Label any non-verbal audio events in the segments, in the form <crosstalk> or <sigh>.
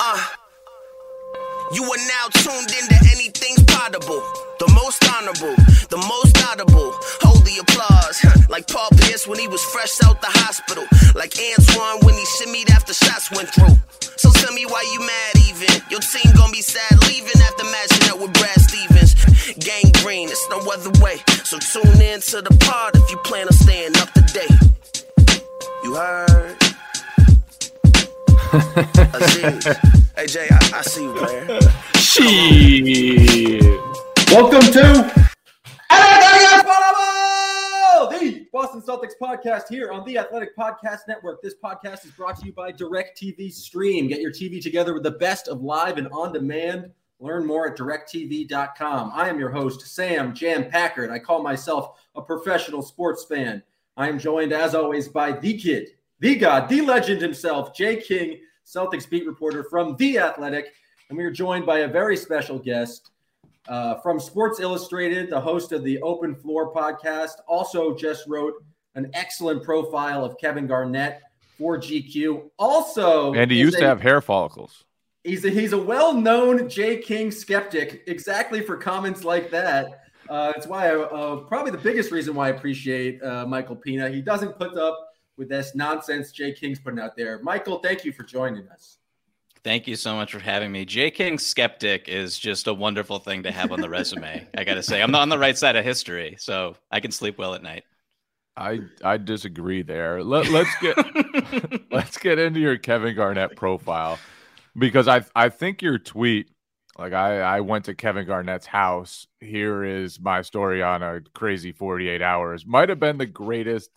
Uh, you are now tuned into anything's potable. The most honorable, the most audible. Hold the applause. like Paul Pierce when he was fresh out the hospital. Like Antoine when he shimmied after shots went through. So tell me why you mad even. Your team gonna be sad leaving after matching up with Brad Stevens. Gang green, it's no other way. So tune in to the pod if you plan on staying up to date. You heard? <laughs> Aziz. hey Jay, I, I see you, man. Shit. Welcome to the Boston Celtics podcast here on the Athletic Podcast Network. This podcast is brought to you by DirecTV Stream. Get your TV together with the best of live and on demand. Learn more at directv.com. I am your host, Sam Jam Packard. I call myself a professional sports fan. I am joined, as always, by the kid, the god, the legend himself, Jay King, Celtics beat reporter from The Athletic. And we are joined by a very special guest uh, from Sports Illustrated, the host of the Open Floor podcast. Also, just wrote an excellent profile of Kevin Garnett for GQ. Also, And he used to have hair follicles. He's a, he's a well-known J. King skeptic, exactly for comments like that. Uh, it's why I, uh, probably the biggest reason why I appreciate uh, Michael Pina. He doesn't put up with this nonsense J. King's putting out there. Michael, thank you for joining us. Thank you so much for having me. J. King Skeptic is just a wonderful thing to have on the resume. I got to say, I'm not on the right side of history, so I can sleep well at night. I I disagree there. Let, let's get <laughs> let's get into your Kevin Garnett profile because I I think your tweet like I I went to Kevin Garnett's house. Here is my story on a crazy 48 hours. Might have been the greatest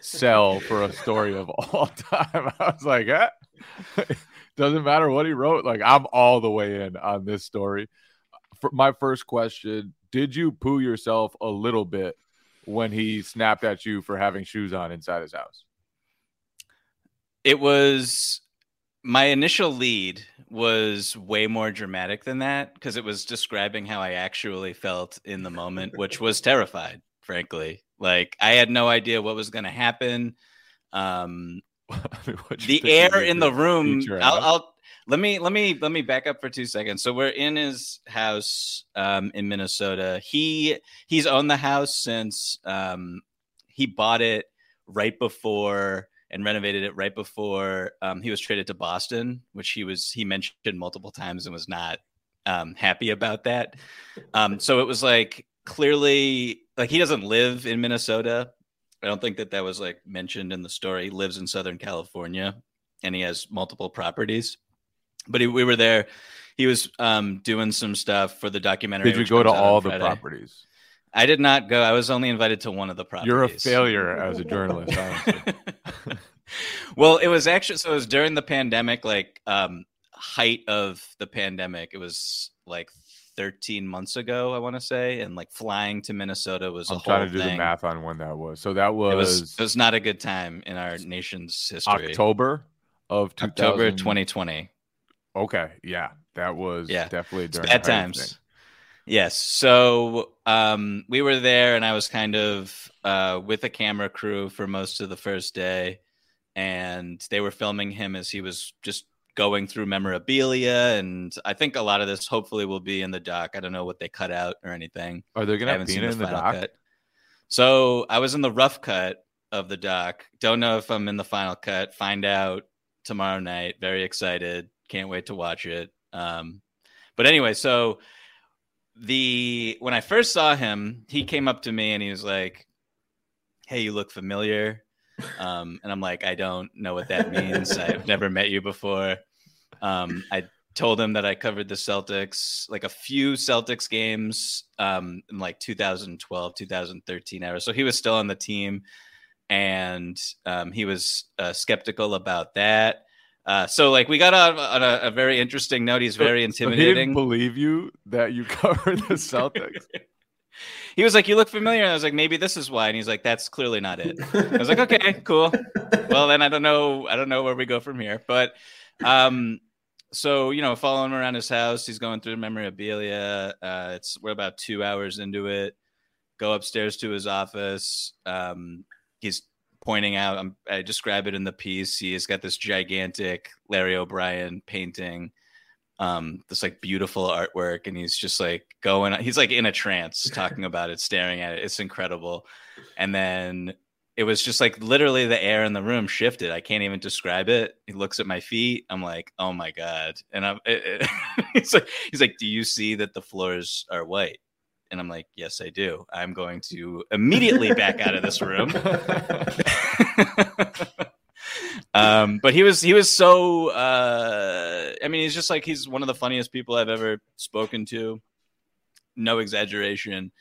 sell for a story of <laughs> all time. I was like, eh. <laughs> doesn't matter what he wrote. Like I'm all the way in on this story. For my first question, did you poo yourself a little bit when he snapped at you for having shoes on inside his house? It was my initial lead was way more dramatic than that because it was describing how I actually felt in the moment, which was terrified, frankly. Like I had no idea what was going to happen. Um, <laughs> the air in the room I'll. I'll let me let me let me back up for two seconds so we're in his house um in minnesota he he's owned the house since um he bought it right before and renovated it right before um, he was traded to boston which he was he mentioned multiple times and was not um happy about that um so it was like clearly like he doesn't live in minnesota I don't think that that was like mentioned in the story. He lives in Southern California and he has multiple properties. But he, we were there. He was um, doing some stuff for the documentary. Did you go to all the Friday. properties? I did not go. I was only invited to one of the properties. You're a failure as a journalist. <laughs> well, it was actually so it was during the pandemic, like um height of the pandemic. It was like 13 months ago, I want to say, and like flying to Minnesota was a I'm whole trying to do the math on when that was. So that It was, was it was not a good time in our nation's history. October of 2000. October 2020. Okay, yeah, that was Yeah. definitely It's bad the times. things. Yes. So um, we were there, and I was kind of uh, with a camera crew for most of the first day, and they were filming him as he was just going through memorabilia. And I think a lot of this hopefully will be in the doc. I don't know what they cut out or anything. Are they gonna have haven't seen in the final doc? cut. So I was in the rough cut of the doc. Don't know if I'm in the final cut. Find out tomorrow night. Very excited. Can't wait to watch it. Um, but anyway, so the when I first saw him, he came up to me and he was like, "Hey, you look familiar." Um, and I'm like, "I don't know what that means. I've never met you before." Um, I told him that I covered the Celtics, like a few Celtics games um, in like 2012, 2013 era. So he was still on the team and um, he was uh, skeptical about that. Uh, so like we got on, on a, a, very interesting note. He's very intimidating. He didn't believe you that you <laughs> covered the Celtics. <laughs> he was like, "You look familiar," and I was like, "Maybe this is why." And he's like, "That's clearly not it." I was like, "Okay, <laughs> cool. Well, then I don't know. I don't know where we go from here." But um, so you know, following him around his house, he's going through memorabilia. Uh, it's we're about two hours into it. Go upstairs to his office. Um, he's pointing out. Um, I describe it in the piece. He has got this gigantic Larry O'Brien painting um, this like beautiful artwork, and he's just like going. He's like in a trance, <laughs> talking about it, staring at it. It's incredible. And then it was just like literally the air in the room shifted. I can't even describe it. He looks at my feet. I'm like, oh my god. And I'm. It, <laughs> it, he's like, he's like, do you see that the floors are white? And I'm like, yes, I do. I'm going to immediately back out of this room. <laughs> um, but he was he was so uh, I mean he's just like he's one of the funniest people I've ever spoken to. No exaggeration.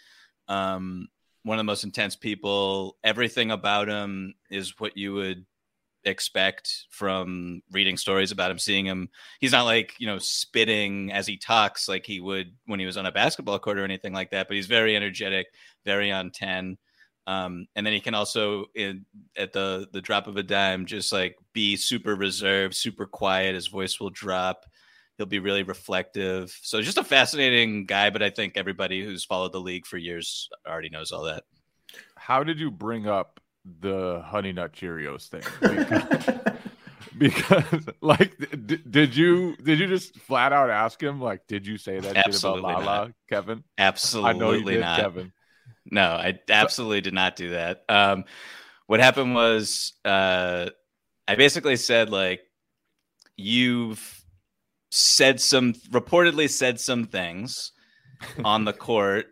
Um, one of the most intense people. Everything about him is what you would expect from reading stories about him, seeing him. He's not like, you know, spitting as he talks like he would when he was on a basketball court or anything like that, but he's very energetic, very on 10. Um, and then he can also, in, at the the drop of a dime, just like be super reserved, super quiet. His voice will drop. He'll be really reflective. So just a fascinating guy. But I think everybody who's followed the league for years already knows all that. How did you bring up the Honey Nut Cheerios thing? <laughs> Because, <laughs> because like, d- did you did you just flat out ask him like, did you say that Absolutely shit about Lala, not. Kevin? Absolutely, I know you did, not. Kevin. No, I absolutely did not do that. Um, what happened was uh, I basically said like you've said some reportedly said some things <laughs> on the court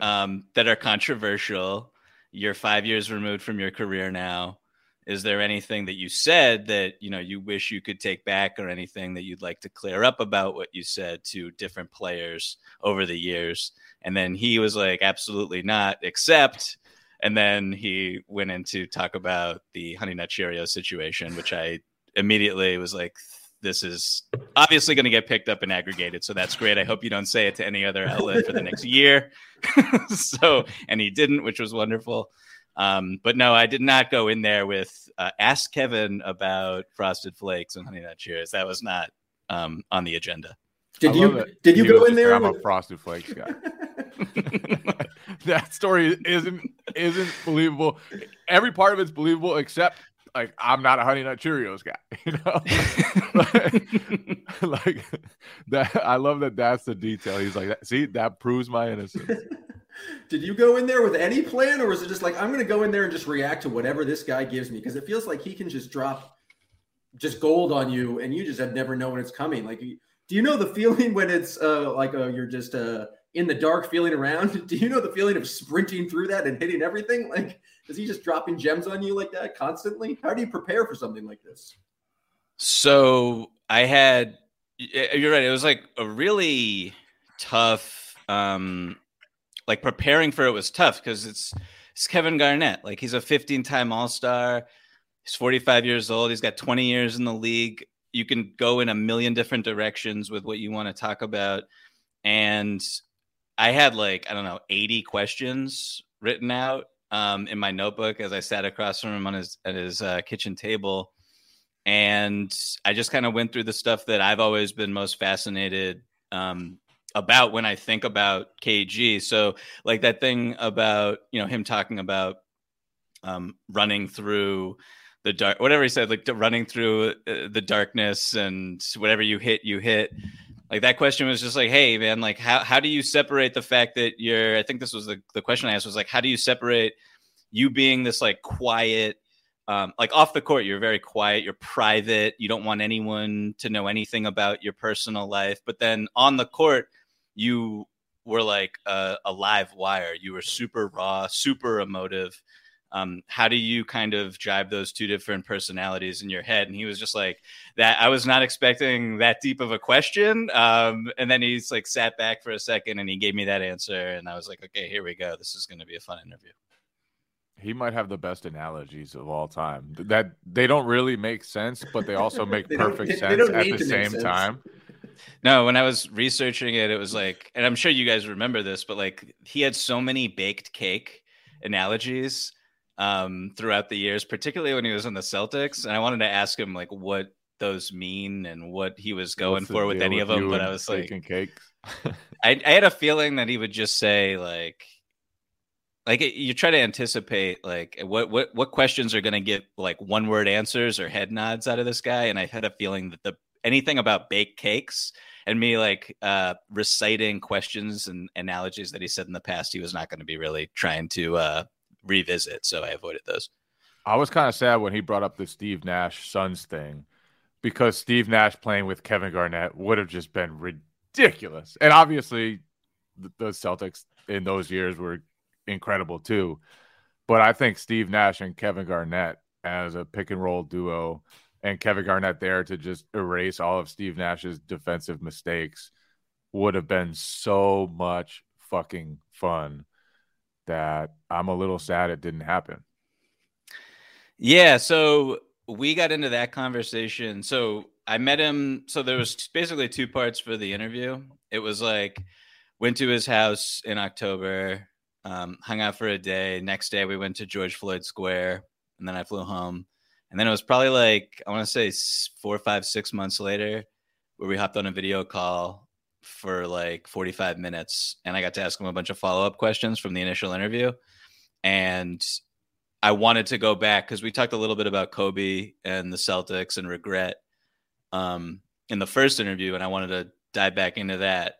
um, that are controversial. You're five years removed from your career now. Is there anything that you said that you know you wish you could take back, or anything that you'd like to clear up about what you said to different players over the years? And then he was like, absolutely not, except. And then he went in to talk about the Honey Nut Cheerio situation, which I immediately was like, this is obviously going to get picked up and aggregated. So that's great. I hope you don't say it to any other outlet for the <laughs> next year. <laughs> so, and he didn't, which was wonderful. Um, but no, I did not go in there with uh, ask Kevin about Frosted Flakes and Honey Nut Cheerios. That was not um, on the agenda. Did you did you go in there? I'm with... a Frosted Flakes guy. <laughs> that story isn't isn't believable. Every part of it's believable except like I'm not a Honey Nut Cheerios guy. <laughs> You know, like, <laughs> like that. I love that. That's the detail. He's like, see, that proves my innocence. <laughs> Did you go in there with any plan, or was it just like I'm going to go in there and just react to whatever this guy gives me? Because it feels like he can just drop just gold on you, and you just have never known it's coming. Like do you know the feeling when it's uh, like uh, you're just uh, in the dark feeling around? Do you know the feeling of sprinting through that and hitting everything? Like, is he just dropping gems on you like that constantly? How do you prepare for something like this? So I had, you're right. It was like a really tough, um, like preparing for it was tough because it's, it's Kevin Garnett. Like he's a 15 time All Star. He's 45 years old. He's got 20 years in the league you can go in a million different directions with what you want to talk about and i had like i don't know 80 questions written out um, in my notebook as i sat across from him on his at his uh, kitchen table. And i just kind of went through the stuff that i've always been most fascinated um, about when i think about kg so like that thing about you know him talking about um, running through the dark whatever he said like running through uh, the darkness and whatever you hit you hit like that question was just like hey man like how, how do you separate the fact that you're i think this was the, the question i asked was like how do you separate you being this like quiet um, like off the court you're very quiet you're private you don't want anyone to know anything about your personal life but then on the court you were like a, a live wire you were super raw super emotive um, how do you kind of jive those two different personalities in your head? And he was just like that. I was not expecting that deep of a question. Um, and then he's like sat back for a second and he gave me that answer. And I was like, okay, here we go. This is going to be a fun interview. He might have the best analogies of all time. That they don't really make sense, but they also make <laughs> They perfect they- they sense at the same sense. time. No, when I was researching it, it was like, and I'm sure you guys remember this, but like he had so many baked cake analogies um, throughout the years, particularly when he was in the Celtics. And I wanted to ask him like what those mean and what he was going for with any of them. But I was like. <laughs> I, I had a feeling that he would just say like, like you try to anticipate like what what what questions are going to get like one word answers or head nods out of this guy, and I had a feeling that the anything about baked cakes and me like uh reciting questions and analogies that he said in the past, he was not going to be really trying to uh revisit. So I avoided those. I was kind of sad when he brought up the Steve Nash Suns thing because Steve Nash playing with Kevin Garnett would have just been ridiculous. And obviously, the, Celtics in those years were incredible too. But I think Steve Nash and Kevin Garnett as a pick and roll duo, and Kevin Garnett there to just erase all of Steve Nash's defensive mistakes would have been so much fucking fun that I'm a little sad it didn't happen. Yeah, so we got into that conversation. So I met him. So there was basically two parts for the interview. It was like went to his house in October, um, hung out for a day. Next day we went to George Floyd Square, and then I flew home. And then it was probably like I want to say four, five, six months later, where we hopped on a video call for like 45 minutes, and I got to ask him a bunch of follow up questions from the initial interview. And I wanted to go back because we talked a little bit about Kobe and the Celtics and regret um, in the first interview, and I wanted to dive back into that.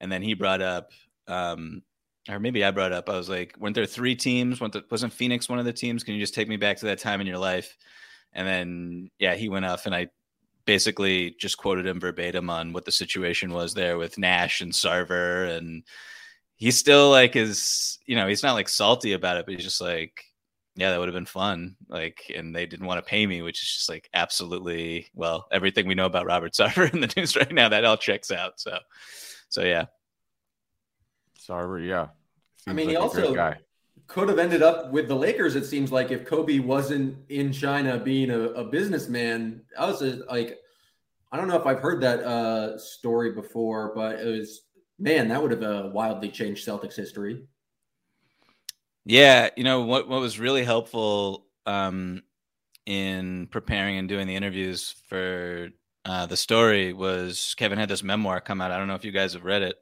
And then he brought up, um, or maybe I brought up, I was like, weren't there three teams? Wasn't Phoenix one of the teams? Can you just take me back to that time in your life? And then, yeah, he went off, and I basically just quoted him verbatim on what the situation was there with Nash and Sarver and he's still like is you know he's not like salty about it but he's just like yeah that would have been fun like and they didn't want to pay me which is just like absolutely well everything we know about robert <laughs> sarver in the news right now that all checks out so so yeah Sarver, yeah. I mean, he like a great also guy. Could have ended up with the Lakers. It seems like if Kobe wasn't in China being a, a businessman, I was a, like, I don't know if I've heard that uh, story before, but it was man, that would have uh, wildly changed Celtics history. Yeah, you know what what was really helpful um in preparing and doing the interviews for uh the story was Kevin had this memoir come out. I don't know if you guys have read it.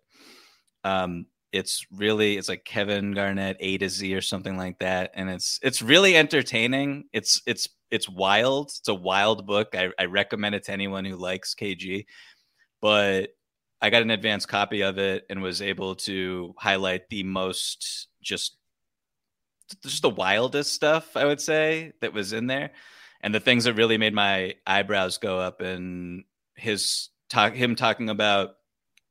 Um it's really it's like Kevin Garnett A to Z or something like that and it's it's really entertaining. It's it's it's wild. It's a wild book. I, I recommend it to anyone who likes KG. But I got an advanced copy of it and was able to highlight the most just just the wildest stuff I would say that was in there, and the things that really made my eyebrows go up. And his talk, him talking about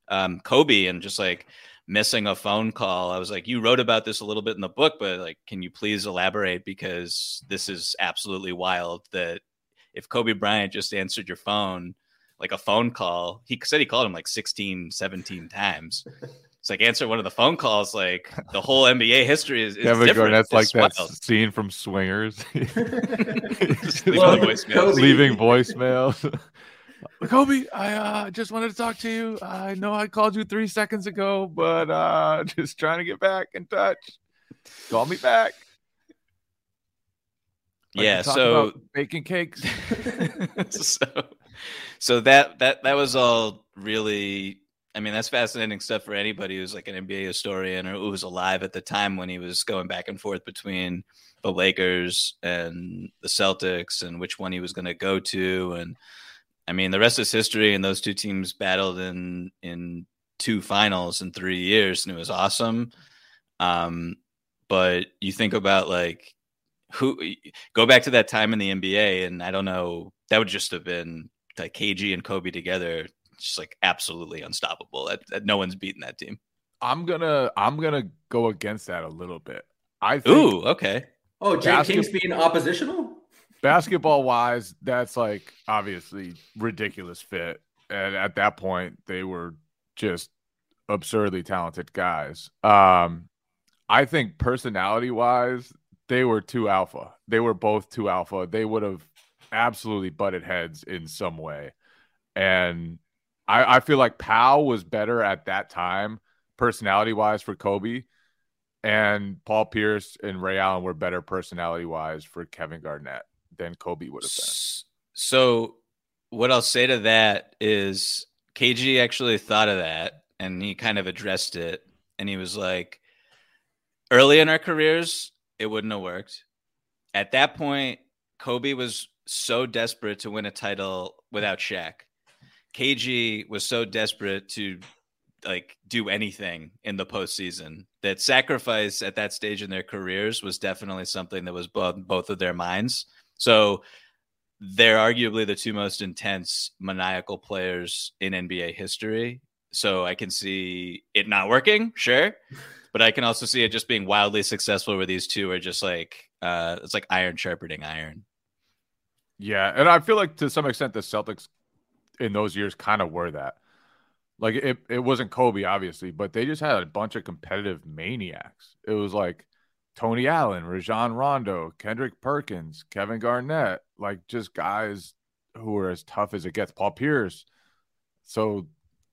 um, Kobe and just like missing a phone call. I was like, you wrote about this a little bit in the book, but like, can you please elaborate because this is absolutely wild. That if Kobe Bryant just answered your phone, like a phone call, he said he called him like 16, 17 times. It's like answer one of the phone calls. Like the whole NBA history is, is Kevin different. Garnett's like It's that scene from Swingers. <laughs> <laughs> Leaving Well, the voicemail. Leaving voicemails. <laughs> Kobe, I uh, just wanted to talk to you. I know I called you three seconds ago, but uh, <laughs> just trying to get back in touch. Call me back. Like yeah. So baking cakes. <laughs> so so that that that was all really I mean that's fascinating stuff for anybody who's like an NBA historian or who was alive at the time when he was going back and forth between the Lakers and the Celtics and which one he was going to go to and I mean the rest is history and those two teams battled in in two finals in 3 years and it was awesome um but you think about like who go back to that time in the NBA, and I don't know, that would just have been like KG and Kobe together, just like absolutely unstoppable. That, that no one's beaten that team. I'm gonna I'm gonna go against that a little bit. I think Ooh, okay. Oh, Jay Basket- King's being oppositional. Basketball wise, that's like obviously ridiculous fit. And at that point, they were just absurdly talented guys. Um, I think personality wise, they were too alpha. They were both too alpha. They would have absolutely butted heads in some way. And I, I feel like Pau was better at that time, personality wise, for Kobe. And Paul Pierce and Ray Allen were better personality wise for Kevin Garnett than Kobe would have been. So, what I'll say to that is KG actually thought of that and he kind of addressed it. And he was like, early in our careers, it wouldn't have worked. At that point, Kobe was so desperate to win a title without Shaq. KG was so desperate to like do anything in the postseason that sacrifice at that stage in their careers was definitely something that was both both of their minds. So they're arguably the two most intense maniacal players in NBA history. So I can see it not working, sure, but I can also see it just being wildly successful where these two are just like uh it's like iron sharpening iron. Yeah, and I feel like to some extent the Celtics in those years kind of were that. Like it, it wasn't Kobe, obviously, but they just had a bunch of competitive maniacs. It was like Tony Allen, Rajon Rondo, Kendrick Perkins, Kevin Garnett, like just guys who are as tough as it gets. Paul Pierce. So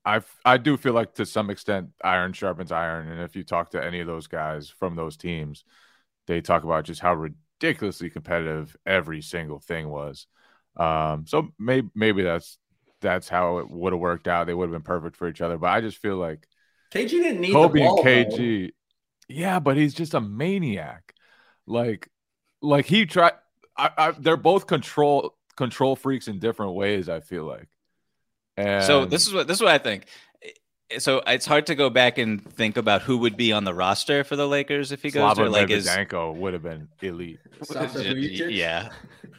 I I do feel like to some extent iron sharpens iron, and if you talk to any of those guys from those teams, they talk about just how ridiculously competitive every single thing was. Um, so maybe maybe that's that's how it would have worked out. They would have been perfect for each other. But I just feel like KG didn't need Kobe the ball, and though. KG, yeah, but he's just a maniac. Like, like he tried. I, I, they're both control control freaks in different ways. I feel like. And So this is what this is what I think. So it's hard to go back and think about who would be on the roster for the Lakers if he goes Slava there. Like is Medvedenko would have been elite. Yeah,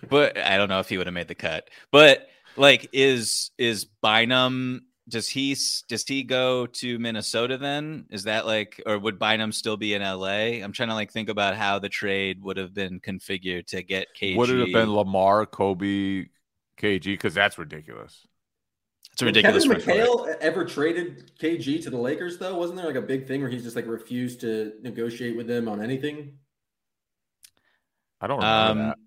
but I don't know if he would have made the cut. But like, is is Bynum? Does he does he go to Minnesota then? Is that like, or would Bynum still be in LA? I'm trying to like think about how the trade would have been configured to get KG. Would it have been Lamar, Kobe, KG? Because that's ridiculous. It's a ridiculous. Kevin front. McHale ever traded KG to the Lakers though? Wasn't there like a big thing where he's just like refused to negotiate with them on anything? I don't remember Um, that.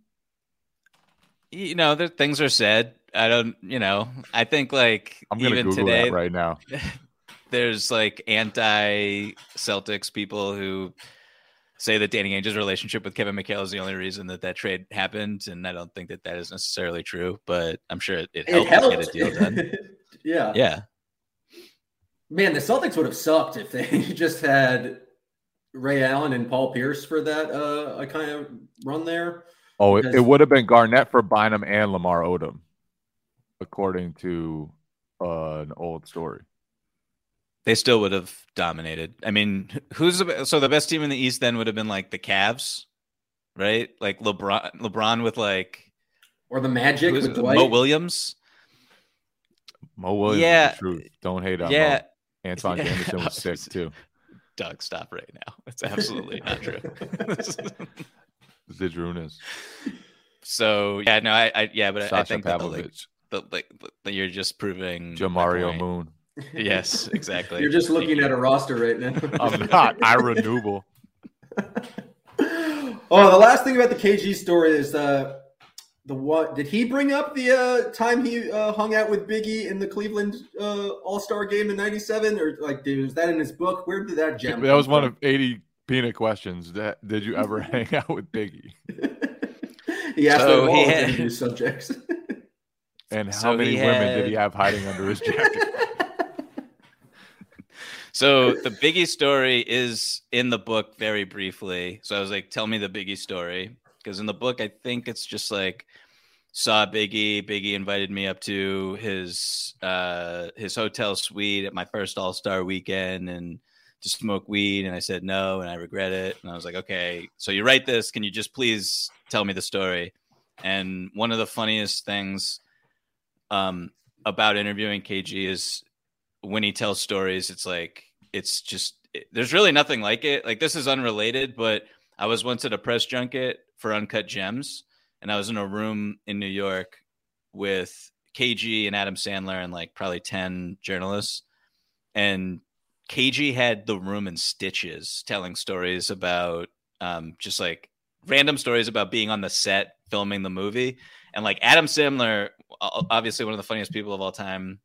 you know, the things are said. I don't, you know, I think like I'm gonna even Google today, that right now. <laughs> there's like anti Celtics people who say that Danny Ainge's relationship with Kevin McHale is the only reason that that trade happened, and I don't think that that is necessarily true. But I'm sure it, it It helped, helped. get a deal done. <laughs> yeah. yeah, Man, the Celtics would have sucked if they <laughs> just had Ray Allen and Paul Pierce for that uh a kind of run there. Oh, it, it would have been Garnett for Bynum and Lamar Odom, according to uh, an old story. they still would have dominated. I mean, who's the, so the best team in the East then would have been like the Cavs, right? Like LeBron, LeBron with like Or the Magic who's- with Dwight. Mo Williams. Mo Williams, Yeah. yeah, the truth. Don't hate on Yeah, Mo. Antoine Yeah. <laughs> Anderson was sick <laughs> too. Doug, stop right now. It's absolutely not true. The <laughs> Zydrunas, so yeah, no, I, I yeah, but I- I Sasha think that the, like, Pavlovic, the, you're just proving my Jamario. Moon. Yes, <laughs> exactly. You're just looking at a roster right now. I'm not Ira Newble. <laughs> oh, the last thing about the KG story is uh the what did he bring up the uh time he uh, hung out with Biggie in the Cleveland uh All-Star game in 97 or like dude, was that in his book? Where did that gem? That was come one of 80 peanut questions. That did you ever <laughs> hang out with Biggie? he asked So them he all had- interview subjects. And how So many he women did he have hiding under his jacket? <laughs> So the Biggie story is in the book very briefly. So I was like, tell me the Biggie story. Because in the book, I think it's just like saw Biggie. Biggie invited me up to his uh his hotel suite at my first all-star weekend and to smoke weed. And I said no, and I regret it. And I was like, okay, so you write this, can you just please tell me the story? And one of the funniest things um about interviewing KG is when he tells stories, it's like it's just it- there's really nothing like it. Like this is unrelated, but I was once at a press junket for Uncut Gems, and I was in a room in New York with KG and Adam Sandler and like probably ten journalists, and KG had the room in stitches, telling stories about um, just like random stories about being on the set filming the movie, and like Adam Sandler, obviously one of the funniest people of all time,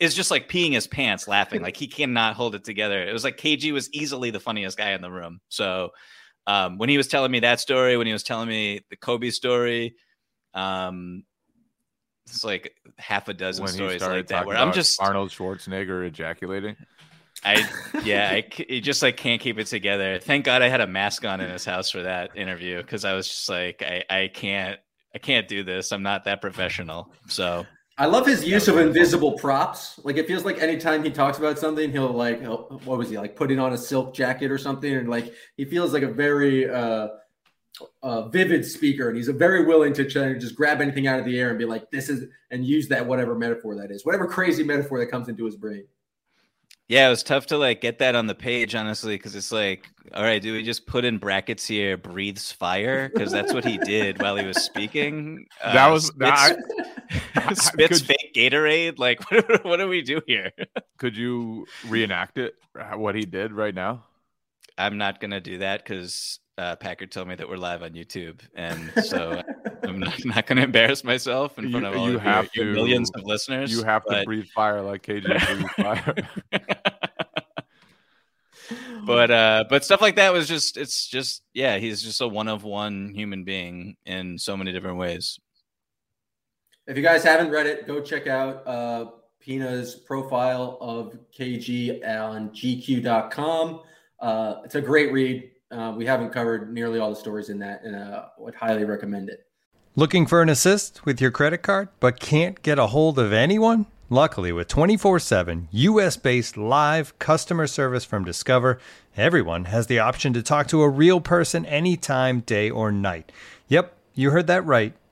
is just like peeing his pants laughing. Like he cannot hold it together. It was like KG was easily the funniest guy in the room. So um, when he was telling me that story, when he was telling me the Kobe story, um, it's like half a dozen when stories like that where I'm just Arnold Schwarzenegger ejaculating. I yeah, I he just like can't keep it together. Thank God I had a mask on in his house for that interview because I was just like I I can't I can't do this. I'm not that professional. So I love his use of invisible props. Like it feels like anytime he talks about something, he'll like he'll, what was he like putting on a silk jacket or something, and like he feels like a very uh, uh, vivid speaker, and he's a very willing to try to just grab anything out of the air and be like, "This is," and use that whatever metaphor that is, whatever crazy metaphor that comes into his brain. Yeah, it was tough to like get that on the page, honestly, because it's like, all right, do we just put in brackets here, breathes fire? Because that's what he did while he was speaking. <laughs> That uh, was spits, that, spits <laughs> <laughs> could, fake Gatorade. Like, what, what do we do here? could you reenact it? What he did right now? I'm not gonna do that because uh, Packard told me that we're live on YouTube, and so <laughs> I'm not, not going to embarrass myself in front you, of all you of have your, to, your millions of listeners. You have but... to breathe fire like KG <laughs> breathes fire. <laughs> but uh, but stuff like that was just it's just yeah, he's just a one of one human being in so many different ways. If you guys haven't read it, go check out uh, Pina's profile of KG on GQ.com. Uh, it's a great read uh, we haven't covered nearly all the stories in that, and uh, would highly recommend it. Looking for an assist with your credit card, but can't get a hold of anyone? Luckily, with 24 7 US based live customer service from Discover, everyone has the option to talk to a real person anytime, day or night. Yep, you heard that right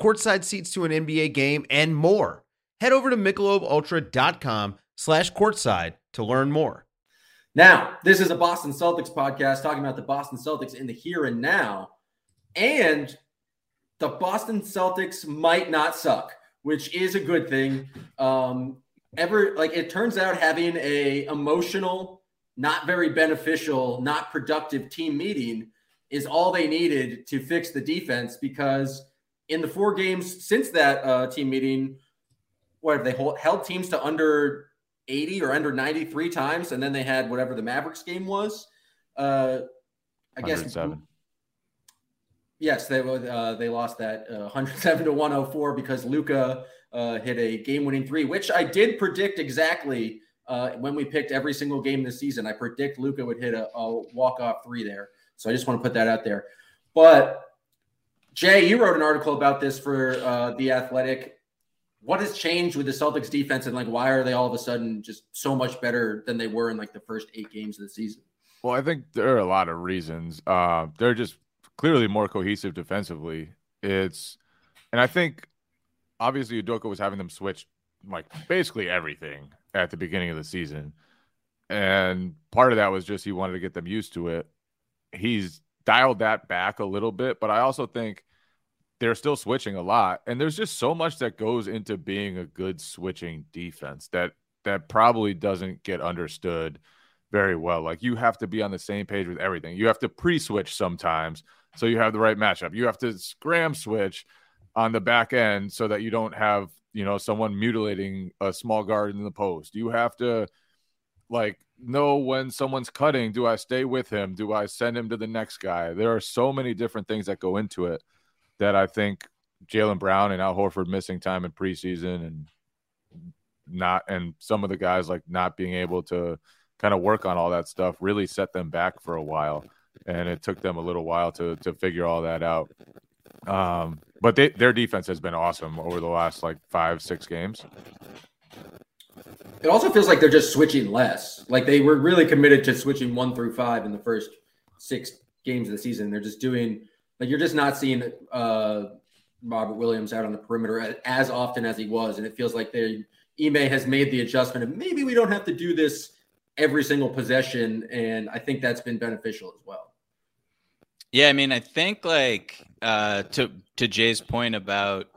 courtside seats to an NBA game, and more. Head over to MichelobUltra.com slash courtside to learn more. Now, this is a Boston Celtics podcast talking about the Boston Celtics in the here and now. And the Boston Celtics might not suck, which is a good thing. Um, ever like it turns out having a emotional, not very beneficial, not productive team meeting is all they needed to fix the defense because in the four games since that uh, team meeting, what have they hold, held teams to under 80 or under 93 times, and then they had whatever the Mavericks game was. Uh, I guess. Yes, they uh, they lost that uh, 107 to 104 because Luka uh, hit a game-winning three, which I did predict exactly uh, when we picked every single game this season. I predict Luka would hit a, a walk-off three there, so I just want to put that out there. But Jay, you wrote an article about this for uh, the Athletic. What has changed with the Celtics defense, and like why are they all of a sudden just so much better than they were in like the first eight games of the season? Well, I think there are a lot of reasons. Uh, they're just clearly more cohesive defensively. It's, and I think obviously Udoka was having them switch like basically everything at the beginning of the season, and part of that was just he wanted to get them used to it. He's dialed that back a little bit, but I also think they're still switching a lot. And there's just so much that goes into being a good switching defense that that probably doesn't get understood very well. Like you have to be on the same page with everything. You have to pre-switch sometimes so you have the right matchup. You have to scram switch on the back end so that you don't have you know someone mutilating a small guard in the post. You have to like know when someone's cutting do i stay with him? Do i send him to the next guy? There are so many different things that go into it that I think Jaylen Brown and Al Horford missing time in preseason and not and some of the guys like not being able to kind of work on all that stuff really set them back for a while. And it took them a little while to to figure all that out. Um, but they, their defense has been awesome over the last like five, six games. It also feels like they're just switching less. Like they were really committed to switching one through five in the first six games of the season. They're just doing like you're just not seeing uh, Robert Williams out on the perimeter as often as he was, and it feels like they Ime has made the adjustment of maybe we don't have to do this every single possession, and I think that's been beneficial as well. Yeah, I mean, I think like uh, to to Jay's point about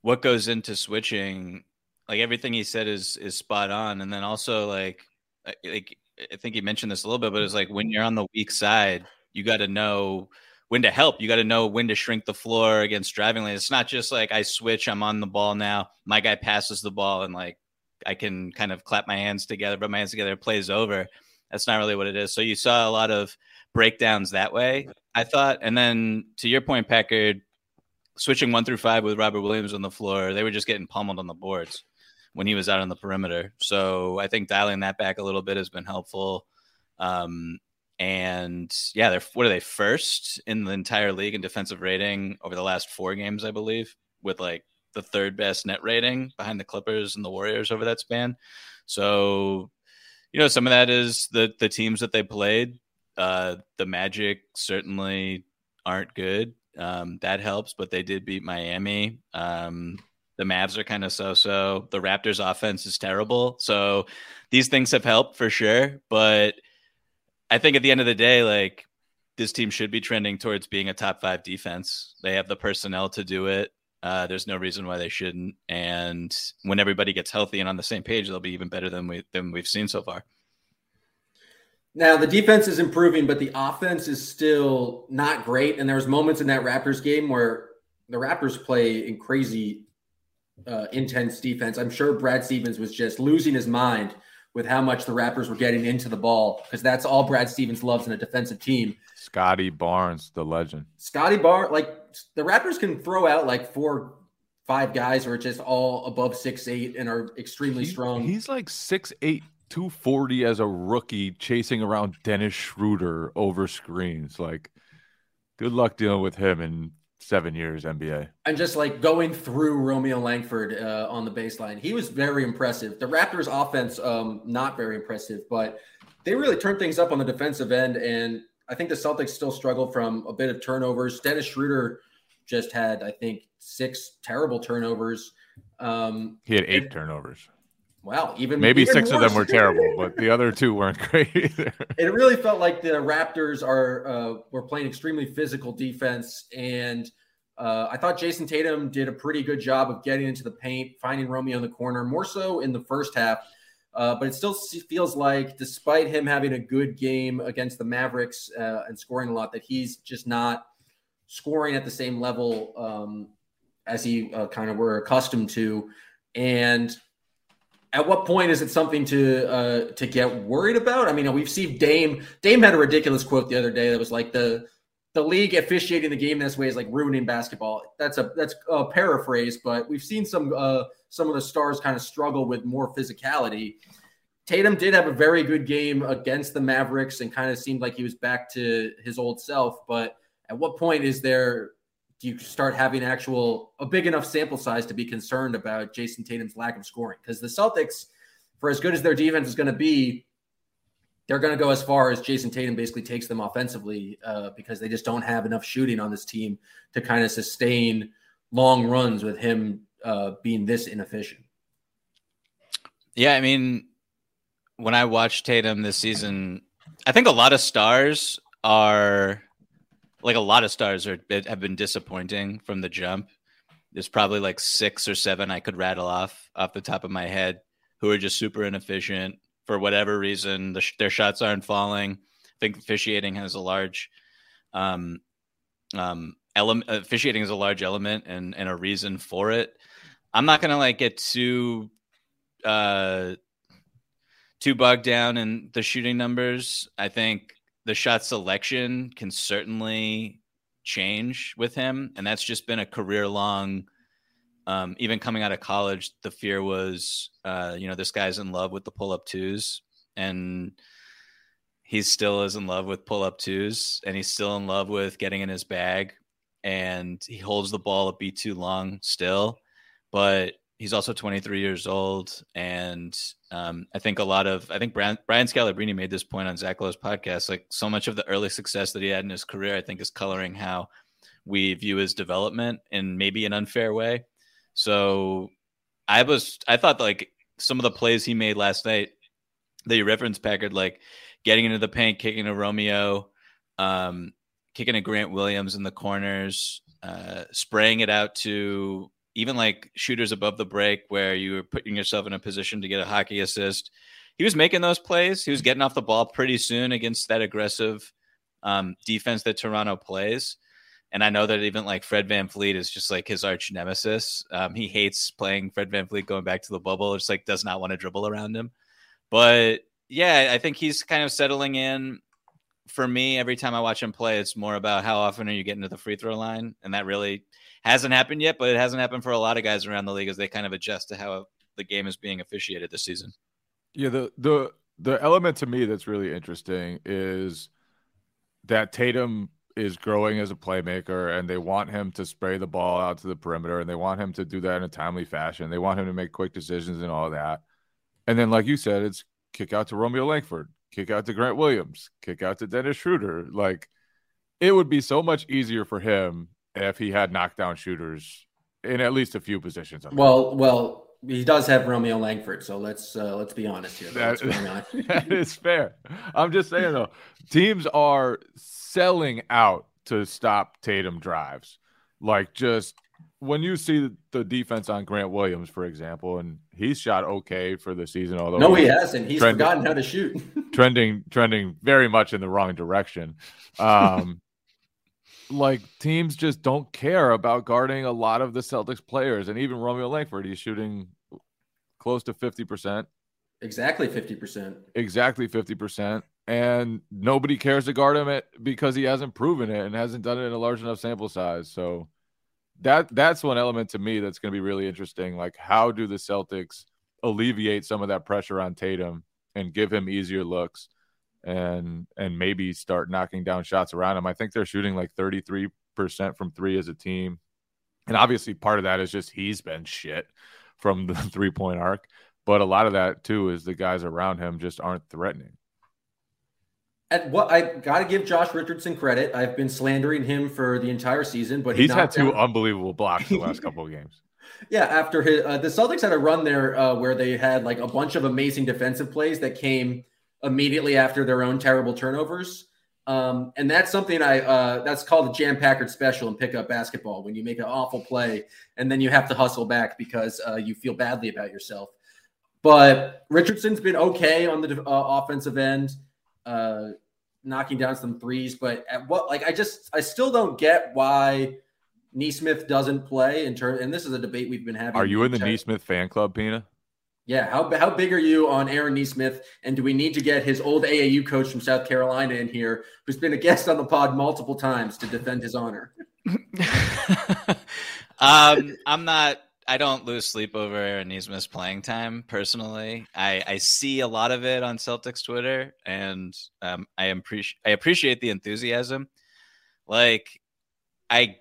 what goes into switching, like everything he said is is spot on, and then also like uh, like I think he mentioned this a little bit, but it's like when you're on the weak side, you got to know when to help. You got to know when to shrink the floor against driving lanes. It's not just like I switch, I'm on the ball now. My guy passes the ball, and like I can kind of clap my hands together, put my hands together, plays over. That's not really what it is. So you saw a lot of breakdowns that way. I thought, and then to your point, Packard, switching one through five with Robert Williams on the floor, they were just getting pummeled on the boards when he was out on the perimeter. So I think dialing that back a little bit has been helpful. Um, and yeah, they're what are they first in the entire league in defensive rating over the last four games, I believe, with like the third best net rating behind the Clippers and the Warriors over that span. So, you know, some of that is the the teams that they played uh, the Magic certainly aren't good. Um, that helps, but they did beat Miami. Um, the Mavs are kind of so-so. The Raptors' offense is terrible. So these things have helped for sure. But I think at the end of the day, like this team should be trending towards being a top five defense. They have the personnel to do it. Uh, there's no reason why they shouldn't. And when everybody gets healthy and on the same page, they'll be even better than we than we've seen so far. Now the defense is improving, but the offense is still not great. And there was moments in that Raptors game where the Raptors play in crazy, uh, intense defense. I'm sure Brad Stevens was just losing his mind with how much the Raptors were getting into the ball because that's all Brad Stevens loves in a defensive team. Scottie Barnes, the legend. Scottie Barnes, like the Raptors can throw out like four, five guys who are just all above six eight and are extremely he, strong. He's like six eight 240 as a rookie chasing around Dennis Schroeder over screens. Like, good luck dealing with him in seven years NBA. And just like going through Romeo Langford uh, on the baseline, he was very impressive. The Raptors' offense, um, not very impressive, but they really turned things up on the defensive end. And I think the Celtics still struggle from a bit of turnovers. Dennis Schroeder just had, I think, six terrible turnovers. Um, he had eight turnovers. Wow, even maybe even six of them were terrible, but the other two weren't <laughs> great either. It really felt like the Raptors are uh, were playing extremely physical defense, and uh, I thought Jayson Tatum did a pretty good job of getting into the paint, finding Romeo in the corner, more so in the first half. Uh, but it still feels like, despite him having a good game against the Mavericks uh, and scoring a lot, that he's just not scoring at the same level um, as he uh, kind of were accustomed to. And at what point is it something to uh, to get worried about? I mean, we've seen Dame. Dame had a ridiculous quote the other day that was like the the league officiating the game this way is like ruining basketball. That's a that's a paraphrase, but we've seen some uh, some of the stars kind of struggle with more physicality. Tatum did have a very good game against the Mavericks and kind of seemed like he was back to his old self. But at what point is there do you start having actual a big enough sample size to be concerned about Jayson Tatum's lack of scoring? Because the Celtics, for as good as their defense is going to be, they're going to go as far as Jayson Tatum basically takes them offensively uh, because they just don't have enough shooting on this team to kind of sustain long runs with him uh, being this inefficient. Yeah, I mean, when I watched Tatum this season, I think a lot of stars are like a lot of stars are have been disappointing from the jump. There's probably like six or seven I could rattle off off the top of my head who are just super inefficient for whatever reason. The, their shots aren't falling. I think officiating has a large um, um, element. Officiating is a large element and and a reason for it. I'm not gonna like get too uh too bogged down in the shooting numbers. I think the shot selection can certainly change with him, and that's just been a career long. Um, even coming out of college, the fear was, uh, you know, this guy's in love with the pull up twos, and he still is in love with pull up twos, and he's still in love with getting in his bag. and he holds the ball a beat too long still, but he's also 23 years old. And um, I think a lot of, I think Brian, Brian Scalabrine made this point on Zach Lowe's podcast. Like so much of the early success that he had in his career, I think is coloring how we view his development in maybe an unfair way. So I was, I thought like some of the plays he made last night that you referenced, Packard, like getting into the paint, kicking a Romeo, um, kicking a Grant Williams in the corners, uh, spraying it out to even like shooters above the break where you were putting yourself in a position to get a hockey assist. He was making those plays. He was getting off the ball pretty soon against that aggressive um, defense that Toronto plays. And I know that even like Fred Van VanVleet is just like his arch nemesis. Um, he hates playing Fred Van VanVleet going back to the bubble. It's like does not want to dribble around him. But yeah, I think he's kind of settling in. For me, every time I watch him play, it's more about how often are you getting to the free throw line, and that really hasn't happened yet. But it hasn't happened for a lot of guys around the league as they kind of adjust to how the game is being officiated this season. Yeah, the the the element to me that's really interesting is that Tatum is growing as a playmaker and they want him to spray the ball out to the perimeter and they want him to do that in a timely fashion. They want him to make quick decisions and all that. And then, like you said, it's kick out to Romeo Langford, kick out to Grant Williams, kick out to Dennis Schroeder. Like it would be so much easier for him if he had knockdown shooters in at least a few positions. Well, well, he does have Romeo Langford, so let's uh, let's be honest here. That, <laughs> that is fair. I'm just saying though, teams are selling out to stop Tatum drives. Like just when you see the defense on Grant Williams, for example, and he's shot okay for the season, although no, he hasn't. He's trending, forgotten how to shoot. <laughs> trending, trending very much in the wrong direction. Um, like teams just don't care about guarding a lot of the Celtics players, and even Romeo Langford, he's shooting close to fifty percent. Exactly fifty percent. Exactly fifty percent, and nobody cares to guard him it because he hasn't proven it and hasn't done it in a large enough sample size. So that that's one element to me that's going to be really interesting. Like, how do the Celtics alleviate some of that pressure on Tatum and give him easier looks, and and maybe start knocking down shots around him? I think they're shooting like thirty three percent from three as a team, and obviously part of that is just he's been shit from the <laughs> three point arc, but a lot of that too is the guys around him just aren't threatening. At what I got to give Josh Richardson credit. I've been slandering him for the entire season, but he's had two down. unbelievable blocks the last <laughs> couple of games. Yeah, after his, uh, the Celtics had a run there uh, where they had like a bunch of amazing defensive plays that came immediately after their own terrible turnovers. Um, and that's something I uh, that's called the Jam Packard special in pickup basketball when you make an awful play and then you have to hustle back because uh, you feel badly about yourself. But Richardson's been okay on the uh, offensive end. Uh, knocking down some threes, but at what like I just I still don't get why Nesmith doesn't play in turn. And this is a debate we've been having. Are you in the Nesmith fan club, Pina? Yeah, how how big are you on Aaron Nesmith? And do we need to get his old AAU coach from South Carolina in here, who's been a guest on the pod multiple times to defend his honor? <laughs> um, I'm not I don't lose sleep over Aaron Nesmith's playing time personally. I, I see a lot of it on Celtics Twitter, and um, I appreciate I appreciate the enthusiasm. Like, I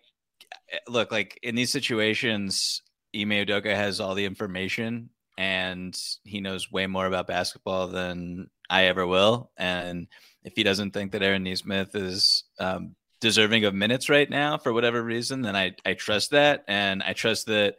look like in these situations, Ime Udoka has all the information, and he knows way more about basketball than I ever will. And if he doesn't think that Aaron Nesmith is um, deserving of minutes right now for whatever reason, then I I trust that, and I trust that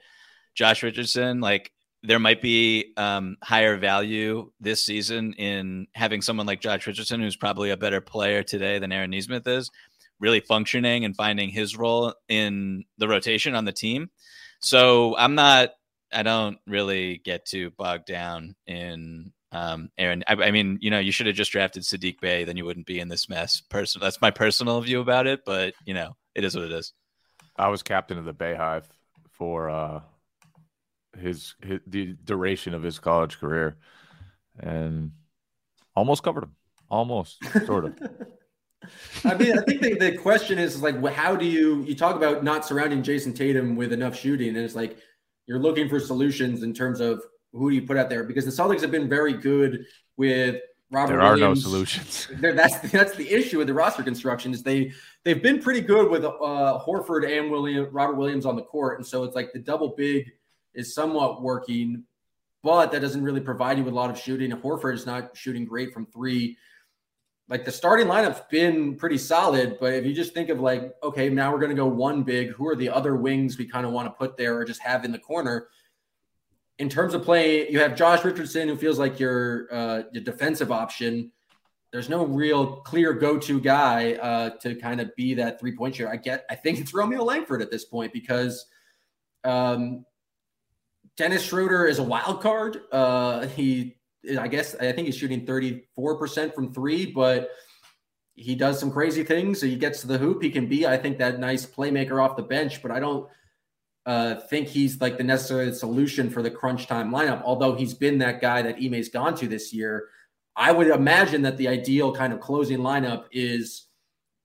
Josh Richardson, like there might be um, higher value this season in having someone like Josh Richardson, who's probably a better player today than Aaron Nesmith is, really functioning and finding his role in the rotation on the team. So I'm not, I don't really get too bogged down in um, Aaron. I, I, mean, you know, you should have just drafted Saddiq Bey, then you wouldn't be in this mess. Person, that's my personal view about it, but you know, it is what it is. I was captain of the Bey Hive for uh, his, his the duration of his college career, and almost covered him. Almost, sort of. <laughs> I mean, I think the, the question is like, how do you you talk about not surrounding Jayson Tatum with enough shooting, and it's like you're looking for solutions in terms of who do you put out there because the Celtics have been very good with Robert there are Williams, no solutions. <laughs> That's that's the issue with the roster construction is they they've been pretty good with uh, Horford and William Robert Williams on the court, and so it's like the double big is somewhat working, but that doesn't really provide you with a lot of shooting. Horford is not shooting great from three. Like the starting lineup's been pretty solid, but if you just think of like, okay, now we're going to go one big, who are the other wings we kind of want to put there or just have in the corner? In terms of play, you have Josh Richardson, who feels like your uh, your defensive option. There's no real clear go-to guy uh, to kind of be that three-point shooter. I get, I think it's Romeo Langford at this point because um, Dennis Schroeder is a wild card. Uh, he, I guess, I think he's shooting 34% from three, but he does some crazy things. So he gets to the hoop. He can be, I think, that nice playmaker off the bench, but I don't uh, think he's like the necessary solution for the crunch time lineup. Although he's been that guy that Ime's gone to this year, I would imagine that the ideal kind of closing lineup is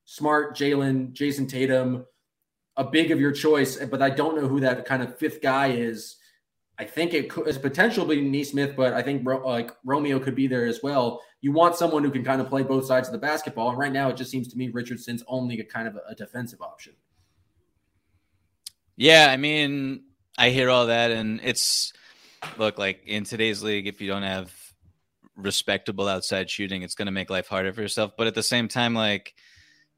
Smart, Jaylen, Jayson Tatum, a big of your choice. But I don't know who that kind of fifth guy is. I think it could is potentially Nesmith, but I think like Romeo could be there as well. You want someone who can kind of play both sides of the basketball, and right now it just seems to me Richardson's only a kind of a defensive option. Yeah, I mean, I hear all that, and it's look like in today's league, if you don't have respectable outside shooting, it's going to make life harder for yourself. But at the same time, like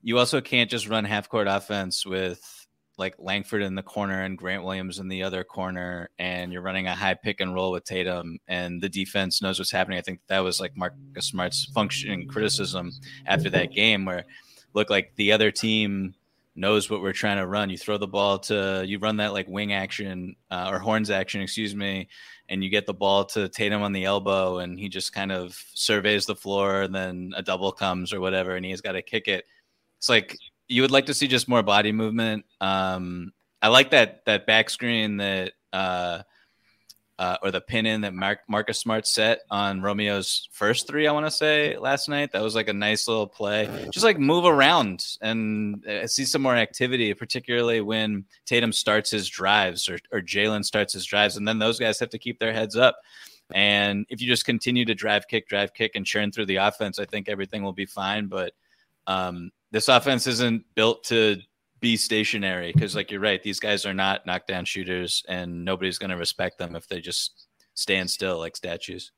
you also can't just run half court offense with like Langford in the corner and Grant Williams in the other corner, and you're running a high pick and roll with Tatum, and the defense knows what's happening. I think that was like Marcus Smart's functioning criticism after that game, where look like the other team knows what we're trying to run. You throw the ball to you run that like wing action uh, or horns action, excuse me, and you get the ball to Tatum on the elbow, and he just kind of surveys the floor, and then a double comes or whatever, and he's got to kick it. It's like you would like to see just more body movement. Um, I like that that back screen that uh, uh, or the pin in that Mark, Marcus Smart set on Romeo's first three. I want to say last night that was like a nice little play. Just like move around and uh, see some more activity, particularly when Tatum starts his drives or, or Jaylen starts his drives, and then those guys have to keep their heads up. And if you just continue to drive, kick, drive, kick, and churn through the offense, I think everything will be fine. But um, this offense isn't built to be stationary because, like you're right, these guys are not knockdown shooters, and nobody's going to respect them if they just stand still like statues.